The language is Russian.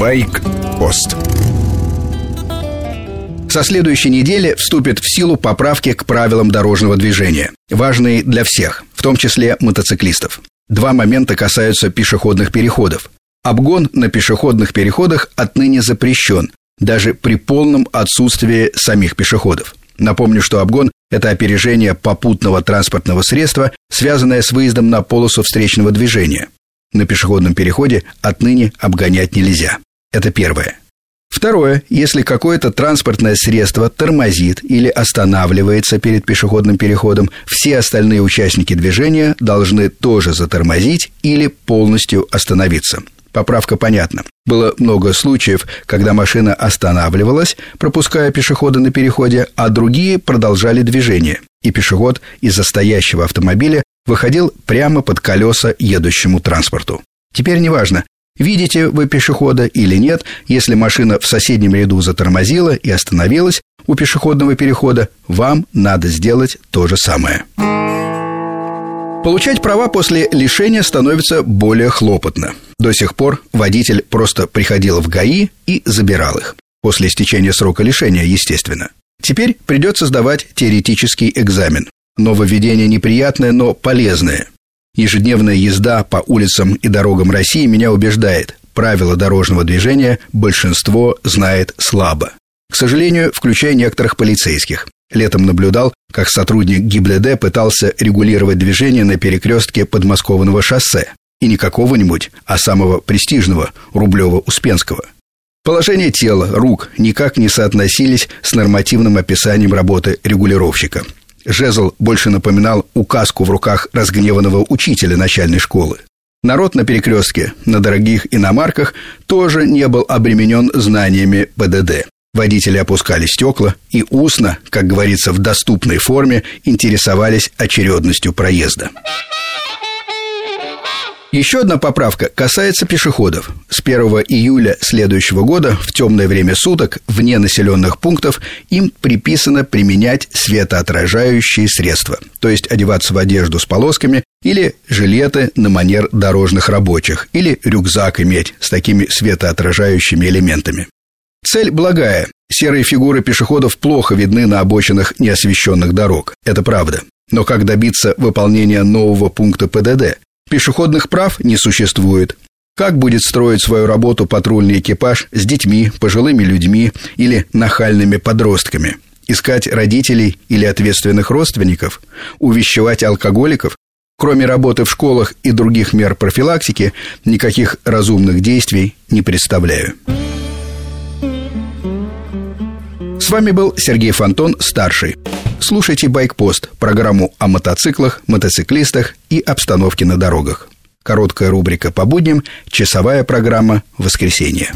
Байк-пост со следующей недели вступят в силу поправки к правилам дорожного движения, важные для всех, в том числе мотоциклистов. Два момента касаются пешеходных переходов. Обгон на пешеходных переходах отныне запрещен, даже при полном отсутствии самих пешеходов. Напомню, что обгон – это опережение попутного транспортного средства, связанное с выездом на полосу встречного движения. На пешеходном переходе отныне обгонять нельзя. Это первое. Второе. Если какое-то транспортное средство тормозит или останавливается перед пешеходным переходом, все остальные участники движения должны тоже затормозить или полностью остановиться. Поправка понятна. Было много случаев, когда машина останавливалась, пропуская пешехода на переходе, а другие продолжали движение, и пешеход из-за стоящего автомобиля выходил прямо под колеса едущему транспорту. Теперь неважно, Видите вы пешехода или нет, если машина в соседнем ряду затормозила и остановилась у пешеходного перехода, вам надо сделать то же самое. Получать права после лишения становится более хлопотно. До сих пор водитель просто приходил в ГАИ и забирал их. После истечения срока лишения, естественно. Теперь придется сдавать теоретический экзамен. Нововведение неприятное, но полезное. Ежедневная езда по улицам и дорогам России меня убеждает. Правила дорожного движения большинство знает слабо. К сожалению, включая некоторых полицейских. Летом наблюдал, как сотрудник ГИБДД пытался регулировать движение на перекрестке подмосковного шоссе. И не какого-нибудь, а самого престижного Рублева-Успенского. Положение тела, рук никак не соотносились с нормативным описанием работы регулировщика – Жезл больше напоминал указку в руках разгневанного учителя начальной школы. Народ на перекрестке, на дорогих иномарках, тоже не был обременен знаниями ПДД. Водители опускали стекла и устно, как говорится в доступной форме, интересовались очередностью проезда. Еще одна поправка касается пешеходов. С 1 июля следующего года в темное время суток вне населенных пунктов им приписано применять светоотражающие средства, то есть одеваться в одежду с полосками или жилеты на манер дорожных рабочих, или рюкзак иметь с такими светоотражающими элементами. Цель благая. Серые фигуры пешеходов плохо видны на обочинах неосвещенных дорог. Это правда. Но как добиться выполнения нового пункта ПДД? Пешеходных прав не существует. Как будет строить свою работу патрульный экипаж с детьми, пожилыми людьми или нахальными подростками? Искать родителей или ответственных родственников? Увещевать алкоголиков? Кроме работы в школах и других мер профилактики, никаких разумных действий не представляю. С вами был Сергей Фонтон, старший. Слушайте «Байкпост» – программу о мотоциклах, мотоциклистах и обстановке на дорогах. Короткая рубрика по будням, часовая программа «Воскресенье».